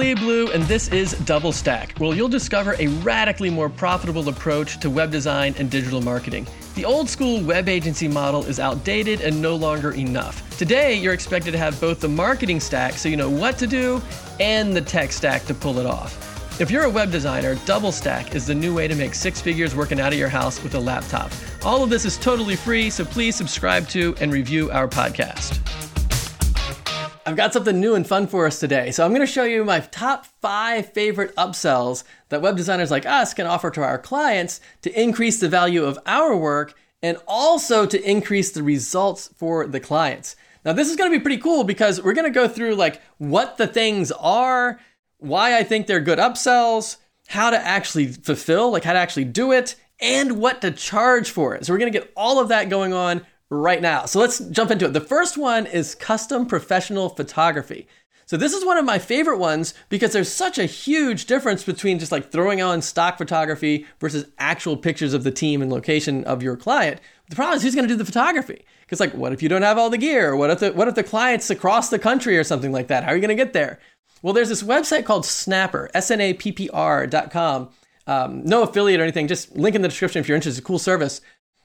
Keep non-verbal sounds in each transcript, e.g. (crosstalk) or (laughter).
Lee Blue, and this is Double Stack, where you'll discover a radically more profitable approach to web design and digital marketing. The old school web agency model is outdated and no longer enough. Today, you're expected to have both the marketing stack, so you know what to do, and the tech stack to pull it off. If you're a web designer, Double Stack is the new way to make six figures working out of your house with a laptop. All of this is totally free, so please subscribe to and review our podcast. I've got something new and fun for us today. So I'm going to show you my top five favorite upsells that web designers like us can offer to our clients to increase the value of our work and also to increase the results for the clients. Now, this is going to be pretty cool because we're going to go through like what the things are, why I think they're good upsells, how to actually fulfill, like how to actually do it, and what to charge for it. So we're going to get all of that going on right now. So let's jump into it. The first one is custom professional photography. So this is one of my favorite ones because there's such a huge difference between just like throwing on stock photography versus actual pictures of the team and location of your client. The problem is who's going to do the photography? Because like, what if you don't have all the gear? What if the what if the client's across the country or something like that? How are you going to get there? Well, there's this website called Snappr, S-N-A-P-P-R dot com. Um, no affiliate or anything. Just link in the description if you're interested. It's a cool service.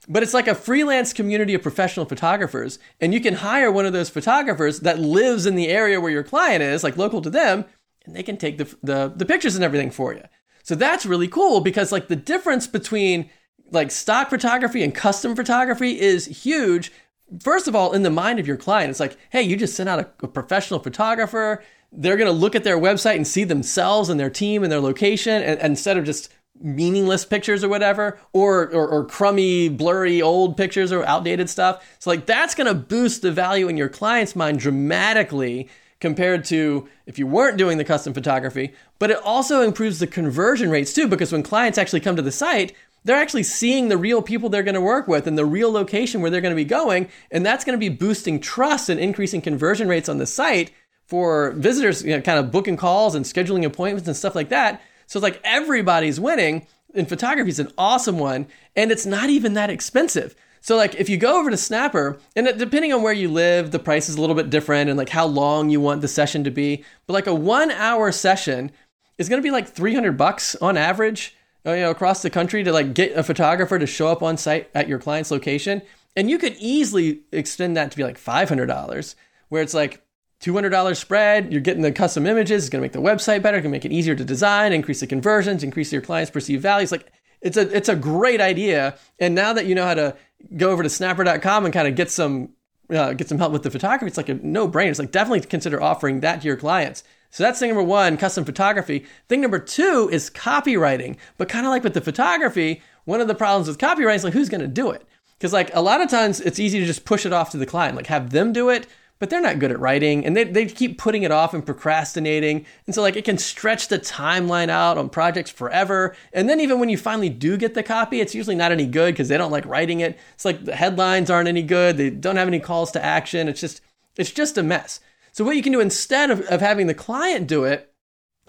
But it's like a freelance community of professional photographers, and you can hire one of those photographers that lives in the area where your client is, like local to them, and they can take the, the, the pictures and everything for you. So that's really cool because like the difference between like stock photography and custom photography is huge. First of all, in the mind of your client, it's like, hey, you just sent out a, a professional photographer. They're going to look at their website and see themselves and their team and their location, and, and instead of just meaningless pictures or whatever, or, or, or crummy, blurry old pictures or outdated stuff. So like that's going to boost the value in your client's mind dramatically compared to if you weren't doing the custom photography. But it also improves the conversion rates too, because when clients actually come to the site, they're actually seeing the real people they're going to work with and the real location where they're going to be going. And that's going to be boosting trust and increasing conversion rates on the site for visitors, you know, kind of booking calls and scheduling appointments and stuff like that. So it's like everybody's winning. And photography is an awesome one, and it's not even that expensive. So like if you go over to Snappr, and depending on where you live, the price is a little bit different, and like how long you want the session to be. But like a one-hour session is going to be like 300 bucks on average, uh, you know, across the country to like get a photographer to show up on site at your client's location. And you could easily extend that to be like $500, where it's like $200 spread, you're getting the custom images, it's going to make the website better, it's going to make it easier to design, increase the conversions, increase your clients' perceived values. Like it's a it's a great idea. And now that you know how to go over to snappr.com and kind of get some uh, get some help with the photography, it's like a no brainer. It's like definitely consider offering that to your clients. So that's thing number one, custom photography. Thing number two is copywriting. But kind of like with the photography, one of the problems with copywriting is like who's going to do it? Because like a lot of times it's easy to just push it off to the client, like have them do it but they're not good at writing and they, they keep putting it off and procrastinating. And so, like, it can stretch the timeline out on projects forever. And then, even when you finally do get the copy, it's usually not any good because they don't like writing it. It's like the headlines aren't any good, they don't have any calls to action. It's just, it's just a mess. So, what you can do instead of, of having the client do it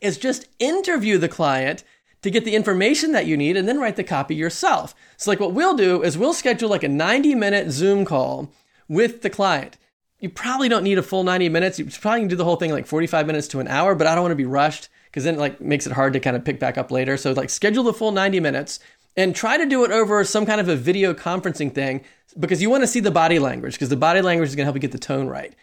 is just interview the client to get the information that you need and then write the copy yourself. So, like, what we'll do is we'll schedule like a 90 minute Zoom call with the client you probably don't need a full 90 minutes. You probably can do the whole thing like 45 minutes to an hour, but I don't want to be rushed because then it like makes it hard to kind of pick back up later. So like schedule the full 90 minutes and try to do it over some kind of a video conferencing thing because you want to see the body language because the body language is going to help you get the tone right.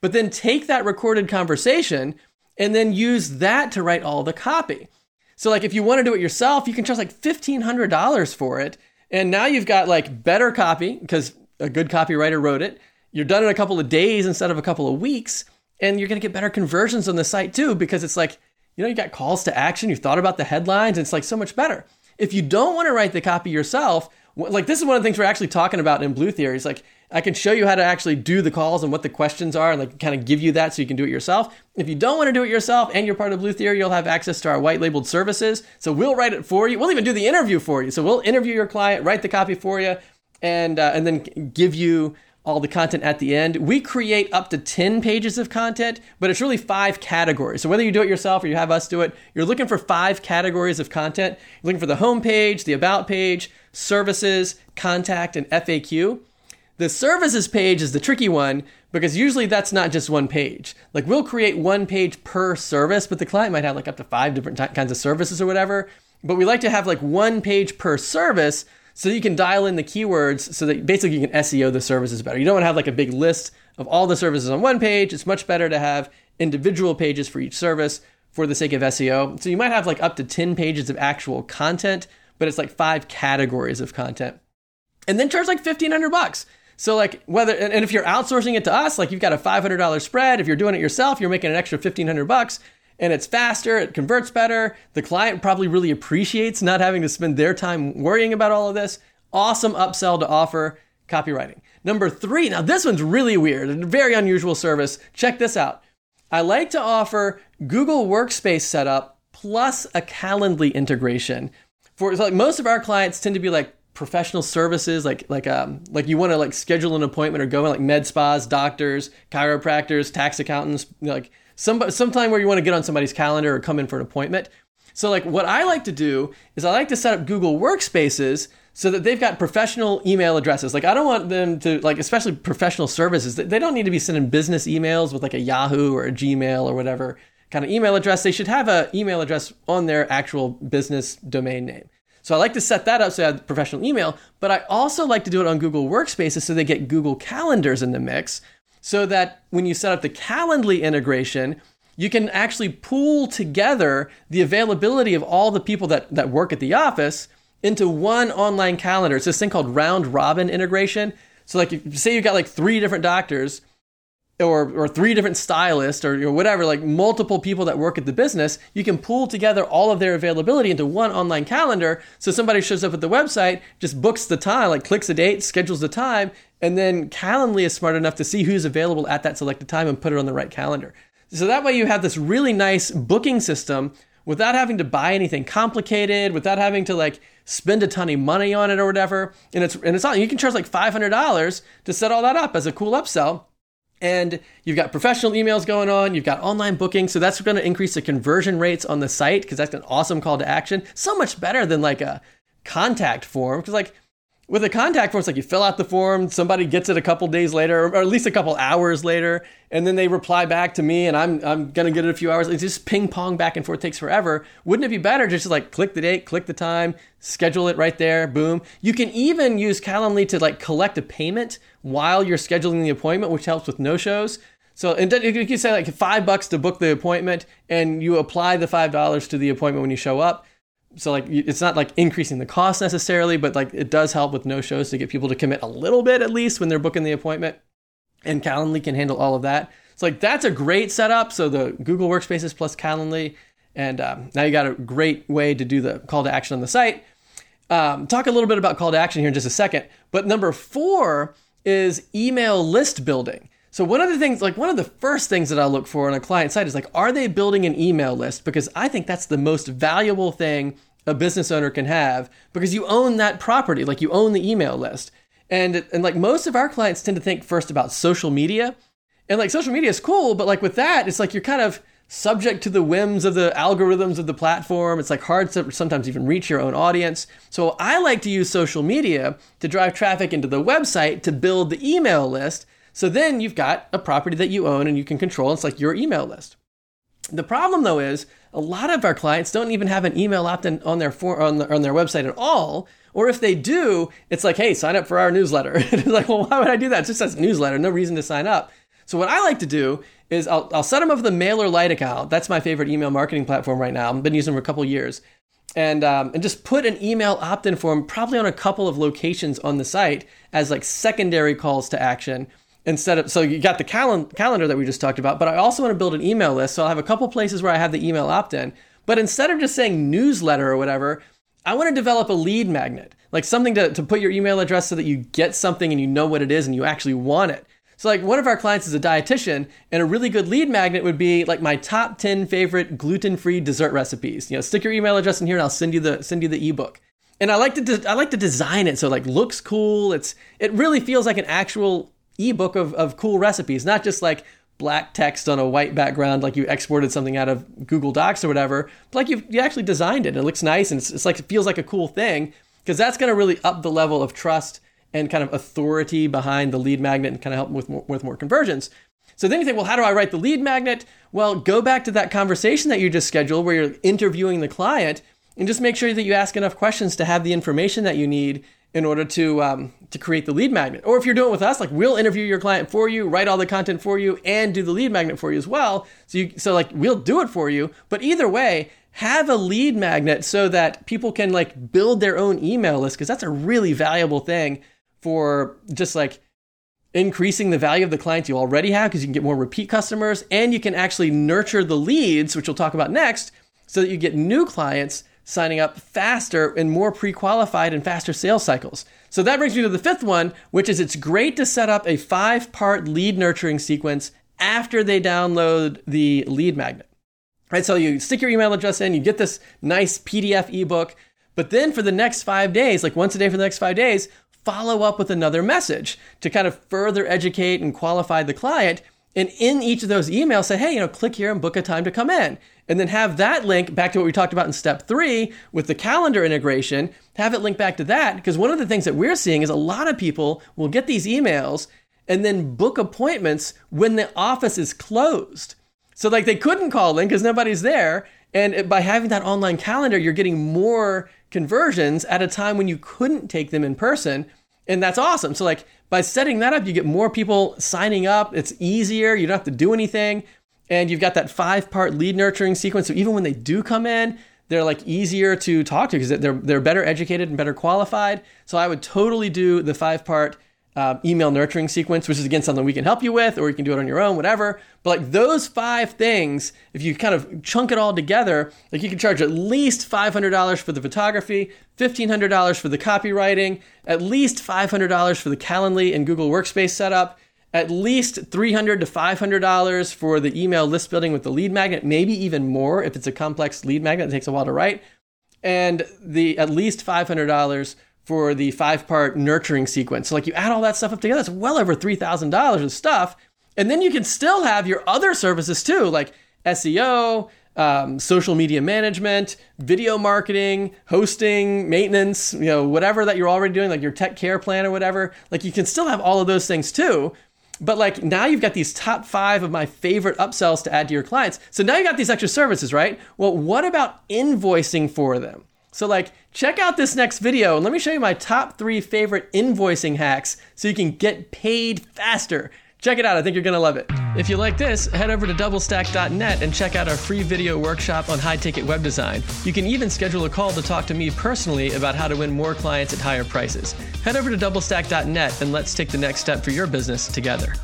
But then take that recorded conversation and then use that to write all the copy. So like if you want to do it yourself, you can charge like $1500 for it. And now you've got like better copy because a good copywriter wrote it you're done in a couple of days instead of a couple of weeks, and you're going to get better conversions on the site too because it's like, you know, you got calls to action, you've thought about the headlines, it's like so much better. If you don't want to write the copy yourself, like this is one of the things we're actually talking about in Blue Theory. It's like I can show you how to actually do the calls and what the questions are, and like kind of give you that so you can do it yourself. If you don't want to do it yourself and you're part of Blue Theory, you'll have access to our white labeled services. So we'll write it for you. We'll even do the interview for you. So we'll interview your client, write the copy for you, and uh, and then give you all the content at the end. We create up to 10 pages of content, but it's really five categories. So whether you do it yourself or you have us do it, you're looking for five categories of content. You're looking for the home page, the about page, services, contact, and FAQ. The services page is the tricky one because usually that's not just one page. Like we'll create one page per service, but the client might have like up to five different t- kinds of services or whatever. But we like to have like one page per service so you can dial in the keywords so that basically you can SEO the services better. You don't want to have like a big list of all the services on one page. It's much better to have individual pages for each service for the sake of SEO. So you might have like up to 10 pages of actual content, but it's like five categories of content. And then charge like 1500 bucks. So like whether and if you're outsourcing it to us, like you've got a $500 spread, if you're doing it yourself, you're making an extra 1500 bucks and it's faster, it converts better. The client probably really appreciates not having to spend their time worrying about all of this. Awesome upsell to offer copywriting. Number 3, now this one's really weird, a very unusual service. Check this out. I like to offer Google Workspace setup plus a Calendly integration. For so like most of our clients tend to be like professional services, like like um like you want to like schedule an appointment or go in like med spas, doctors, chiropractors, tax accountants, like some sometime where you want to get on somebody's calendar or come in for an appointment. So like what I like to do is I like to set up Google Workspaces so that they've got professional email addresses. Like I don't want them to like especially professional services. They don't need to be sending business emails with like a Yahoo or a Gmail or whatever kind of email address. They should have an email address on their actual business domain name. So I like to set that up so I have professional email, but I also like to do it on Google Workspaces so they get Google Calendars in the mix so that when you set up the Calendly integration, you can actually pool together the availability of all the people that, that work at the office into one online calendar. It's this thing called round robin integration. So, like, say you've got like three different doctors or, or three different stylists or, or whatever, like multiple people that work at the business, you can pool together all of their availability into one online calendar. So somebody shows up at the website, just books the time, like clicks a date, schedules the time, and then Calendly is smart enough to see who's available at that selected time and put it on the right calendar. So that way you have this really nice booking system without having to buy anything complicated, without having to like spend a ton of money on it or whatever. And it's and it's all you can charge like five hundred dollars to set all that up as a cool upsell. And you've got professional emails going on, you've got online booking, so that's going to increase the conversion rates on the site because that's an awesome call to action. So much better than like a contact form because like with a contact form, it's like you fill out the form, somebody gets it a couple days later, or at least a couple hours later, and then they reply back to me, and I'm I'm gonna get it a few hours. It's just ping pong back and forth, takes forever. Wouldn't it be better just like click the date, click the time, schedule it right there, boom? You can even use Calendly to like collect a payment while you're scheduling the appointment, which helps with no shows. So and you can say like five bucks to book the appointment, and you apply the five dollars to the appointment when you show up so like it's not like increasing the cost necessarily but like it does help with no shows to get people to commit a little bit at least when they're booking the appointment. And calendly can handle all of that. So like that's a great setup. So the google workspaces plus calendly and um, now you got a great way to do the call to action on the site. Um, talk a little bit about call to action here in just a second. But number four is email list building so one of the things, like one of the first things that I look for on a client site is like, are they building an email list? Because I think that's the most valuable thing a business owner can have because you own that property, like you own the email list. And and like most of our clients tend to think first about social media. And like social media is cool, but like with that, it's like you're kind of subject to the whims of the algorithms of the platform. It's like hard to sometimes even reach your own audience. So I like to use social media to drive traffic into the website to build the email list so then you've got a property that you own and you can control. It's like your email list. The problem though is a lot of our clients don't even have an email opt-in on their for, on, the, on their website at all. Or if they do, it's like, hey, sign up for our newsletter. (laughs) it's like, well, why would I do that? It just says newsletter, no reason to sign up. So what I like to do is I'll, I'll set them up with a MailerLite account. That's my favorite email marketing platform right now. I've been using it for a couple years. And, um, and just put an email opt-in form probably on a couple of locations on the site as like secondary calls to action instead of so you got the cal- calendar that we just talked about but i also want to build an email list so i'll have a couple places where i have the email opt-in. But instead of just saying newsletter or whatever i want to develop a lead magnet like something to, to put your email address so that you get something and you know what it is and you actually want it. So like one of our clients is a dietitian and a really good lead magnet would be like my top 10 favorite gluten-free dessert recipes. You know stick your email address in here and i'll send you the send you the ebook. And I like to de- I like to design it so it like looks cool. It's it really feels like an actual ebook of, of cool recipes, not just like black text on a white background like you exported something out of Google Docs or whatever, but like you you actually designed it. and It looks nice and it's, it's like it feels like a cool thing because that's going to really up the level of trust and kind of authority behind the lead magnet and kind of help with more, with more conversions. So then you think, well, how do I write the lead magnet? Well, go back to that conversation that you just scheduled where you're interviewing the client and just make sure that you ask enough questions to have the information that you need in order to um, to create the lead magnet. Or if you're doing it with us, like we'll interview your client for you, write all the content for you, and do the lead magnet for you as well. So you so like we'll do it for you. But either way, have a lead magnet so that people can like build their own email list because that's a really valuable thing for just like increasing the value of the clients you already have because you can get more repeat customers and you can actually nurture the leads, which we'll talk about next, so that you get new clients signing up faster and more pre qualified and faster sales cycles. So that brings me to the fifth one, which is it's great to set up a five part lead nurturing sequence after they download the lead magnet. Right, so you stick your email address in, you get this nice PDF ebook, but then for the next five days, like once a day for the next five days, follow up with another message to kind of further educate and qualify the client. And in each of those emails, say, hey, you know, click here and book a time to come in. And then have that link back to what we talked about in step three with the calendar integration, have it link back to that. Because one of the things that we're seeing is a lot of people will get these emails and then book appointments when the office is closed. So, like, they couldn't call in because nobody's there. And by having that online calendar, you're getting more conversions at a time when you couldn't take them in person. And that's awesome. So, like, by setting that up, you get more people signing up. It's easier. You don't have to do anything. And you've got that five part lead nurturing sequence. So, even when they do come in, they're like easier to talk to because they're, they're better educated and better qualified. So, I would totally do the five part uh, email nurturing sequence, which is again something we can help you with, or you can do it on your own, whatever. But like those five things, if you kind of chunk it all together, like you can charge at least $500 for the photography, $1,500 for the copywriting, at least $500 for the Calendly and Google Workspace setup, at least 300 to $500 for the email list building with the lead magnet, maybe even more if it's a complex lead magnet that takes a while to write, and the at least $500 for the five part nurturing sequence. So, like, you add all that stuff up together, it's well over $3,000 of stuff. And then you can still have your other services too, like SEO, um, social media management, video marketing, hosting, maintenance, you know, whatever that you're already doing, like your tech care plan or whatever. Like, you can still have all of those things too. But like now you've got these top five of my favorite upsells to add to your clients. So now you got these extra services, right? Well, what about invoicing for them? So like check out this next video and let me show you my top three favorite invoicing hacks so you can get paid faster. Check it out, I think you're gonna love it. If you like this, head over to doublestack.net and check out our free video workshop on high ticket web design. You can even schedule a call to talk to me personally about how to win more clients at higher prices. Head over to doublestack.net and let's take the next step for your business together.